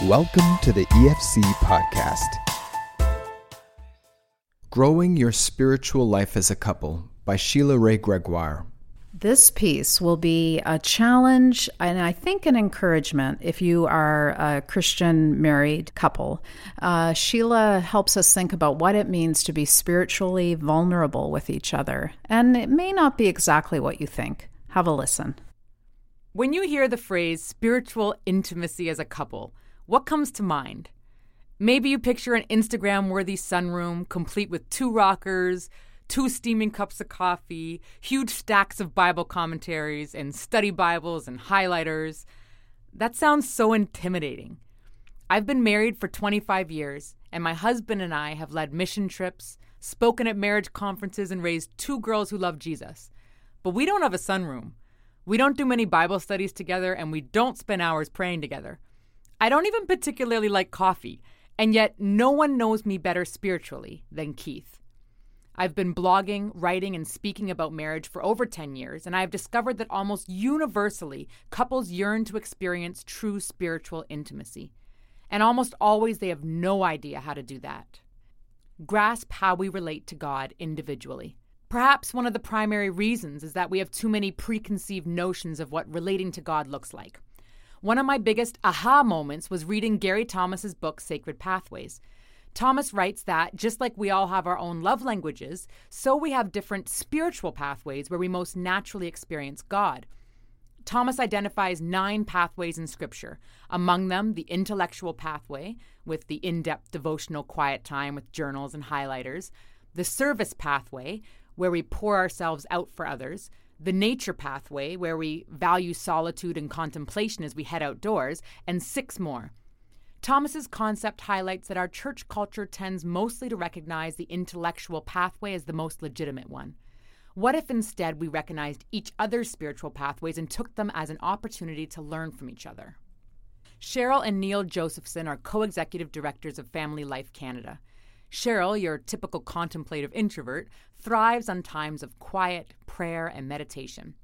Welcome to the EFC Podcast. Growing Your Spiritual Life as a Couple by Sheila Wray Gregoire. This piece will be a challenge and I think an encouragement if you are a Christian married couple. Uh, Sheila helps us think about what it means to be spiritually vulnerable with each other. And it may not be exactly what you think. Have a listen. When you hear the phrase spiritual intimacy as a couple, what comes to mind? Maybe you picture an Instagram worthy sunroom complete with two rockers, two steaming cups of coffee, huge stacks of Bible commentaries, and study Bibles and highlighters. That sounds so intimidating. I've been married for 25 years, and my husband and I have led mission trips, spoken at marriage conferences, and raised two girls who love Jesus. But we don't have a sunroom. We don't do many Bible studies together, and we don't spend hours praying together. I don't even particularly like coffee, and yet no one knows me better spiritually than Keith. I've been blogging, writing, and speaking about marriage for over 10 years, and I've discovered that almost universally, couples yearn to experience true spiritual intimacy. And almost always, they have no idea how to do that. Grasp how we relate to God individually. Perhaps one of the primary reasons is that we have too many preconceived notions of what relating to God looks like. One of my biggest aha moments was reading Gary Thomas's book Sacred Pathways. Thomas writes that just like we all have our own love languages, so we have different spiritual pathways where we most naturally experience God. Thomas identifies nine pathways in Scripture, among them the intellectual pathway, with the in depth devotional quiet time with journals and highlighters, the service pathway, where we pour ourselves out for others, the nature pathway, where we value solitude and contemplation as we head outdoors, and six more. Thomas's concept highlights that our church culture tends mostly to recognize the intellectual pathway as the most legitimate one. What if instead we recognized each other's spiritual pathways and took them as an opportunity to learn from each other? Cheryl and Neil Josephson are co executive directors of Family Life Canada. Cheryl, your typical contemplative introvert, thrives on times of quiet, prayer, and meditation.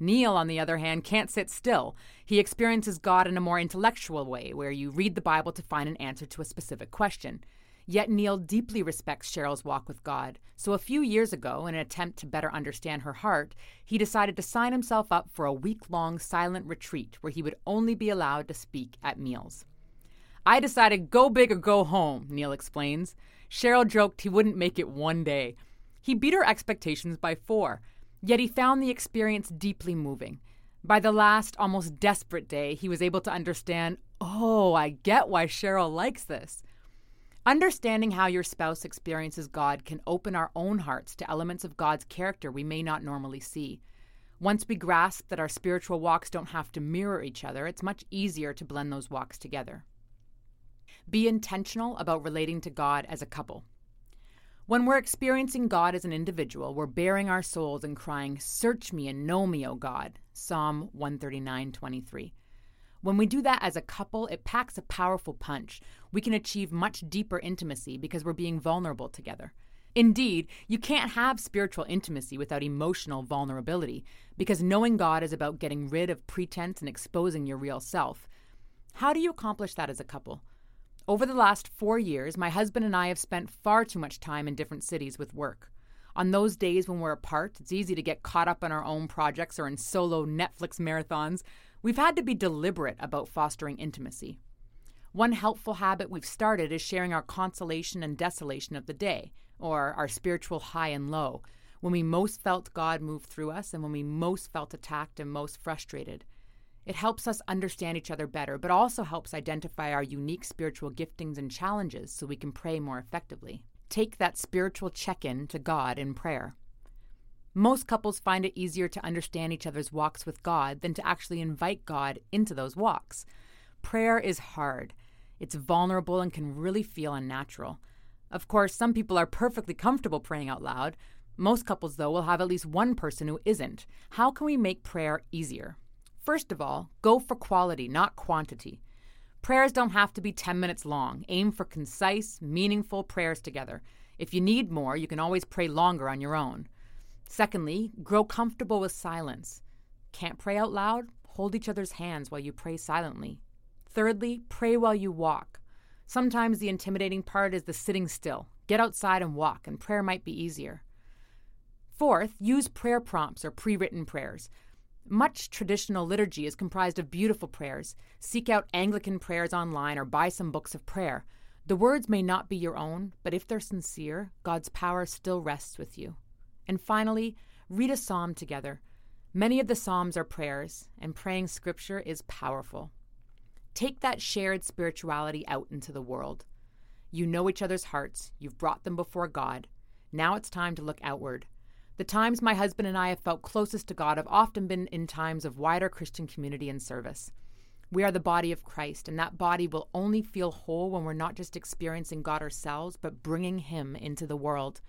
Neil, on the other hand, can't sit still. He experiences God in a more intellectual way, where you read the Bible to find an answer to a specific question. Yet Neil deeply respects Cheryl's walk with God, so a few years ago, in an attempt to better understand her heart, he decided to sign himself up for a week long silent retreat where he would only be allowed to speak at meals. I decided go big or go home, Neil explains. Cheryl joked he wouldn't make it one day. He beat her expectations by four. Yet he found the experience deeply moving. By the last, almost desperate day, he was able to understand oh, I get why Cheryl likes this. Understanding how your spouse experiences God can open our own hearts to elements of God's character we may not normally see. Once we grasp that our spiritual walks don't have to mirror each other, it's much easier to blend those walks together. Be intentional about relating to God as a couple. When we're experiencing God as an individual, we're baring our souls and crying, Search me and know me, O God. Psalm 139:23. When we do that as a couple, it packs a powerful punch. We can achieve much deeper intimacy because we're being vulnerable together. Indeed, you can't have spiritual intimacy without emotional vulnerability, because knowing God is about getting rid of pretense and exposing your real self. How do you accomplish that as a couple? Over the last four years, my husband and I have spent far too much time in different cities with work. On those days when we're apart, it's easy to get caught up in our own projects or in solo Netflix marathons. We've had to be deliberate about fostering intimacy. One helpful habit we've started is sharing our consolation and desolation of the day, or our spiritual high and low, when we most felt God move through us and when we most felt attacked and most frustrated. It helps us understand each other better, but also helps identify our unique spiritual giftings and challenges so we can pray more effectively. Take that spiritual check in to God in prayer. Most couples find it easier to understand each other's walks with God than to actually invite God into those walks. Prayer is hard, it's vulnerable, and can really feel unnatural. Of course, some people are perfectly comfortable praying out loud. Most couples, though, will have at least one person who isn't. How can we make prayer easier? First of all, go for quality, not quantity. Prayers don't have to be 10 minutes long. Aim for concise, meaningful prayers together. If you need more, you can always pray longer on your own. Secondly, grow comfortable with silence. Can't pray out loud? Hold each other's hands while you pray silently. Thirdly, pray while you walk. Sometimes the intimidating part is the sitting still. Get outside and walk, and prayer might be easier. Fourth, use prayer prompts or pre written prayers. Much traditional liturgy is comprised of beautiful prayers. Seek out Anglican prayers online or buy some books of prayer. The words may not be your own, but if they're sincere, God's power still rests with you. And finally, read a psalm together. Many of the psalms are prayers, and praying scripture is powerful. Take that shared spirituality out into the world. You know each other's hearts, you've brought them before God. Now it's time to look outward. The times my husband and I have felt closest to God have often been in times of wider Christian community and service. We are the body of Christ, and that body will only feel whole when we're not just experiencing God ourselves, but bringing Him into the world.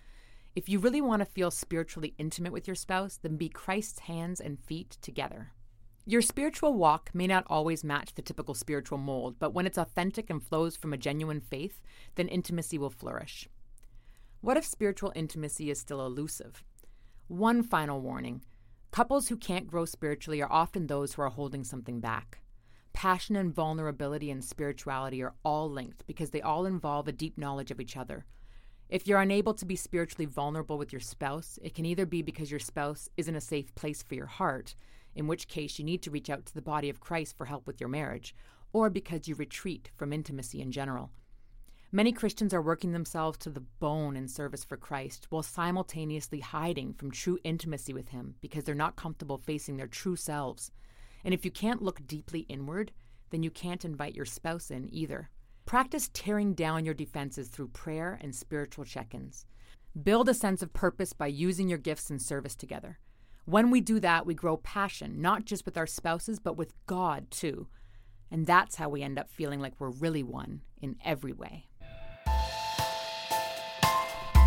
If you really want to feel spiritually intimate with your spouse, then be Christ's hands and feet together. Your spiritual walk may not always match the typical spiritual mold, but when it's authentic and flows from a genuine faith, then intimacy will flourish. What if spiritual intimacy is still elusive? One final warning couples who can't grow spiritually are often those who are holding something back. Passion and vulnerability and spirituality are all linked because they all involve a deep knowledge of each other. If you're unable to be spiritually vulnerable with your spouse, it can either be because your spouse isn't a safe place for your heart, in which case you need to reach out to the body of Christ for help with your marriage, or because you retreat from intimacy in general. Many Christians are working themselves to the bone in service for Christ while simultaneously hiding from true intimacy with Him because they're not comfortable facing their true selves. And if you can't look deeply inward, then you can't invite your spouse in either. Practice tearing down your defenses through prayer and spiritual check ins. Build a sense of purpose by using your gifts in service together. When we do that, we grow passion, not just with our spouses, but with God too. And that's how we end up feeling like we're really one in every way.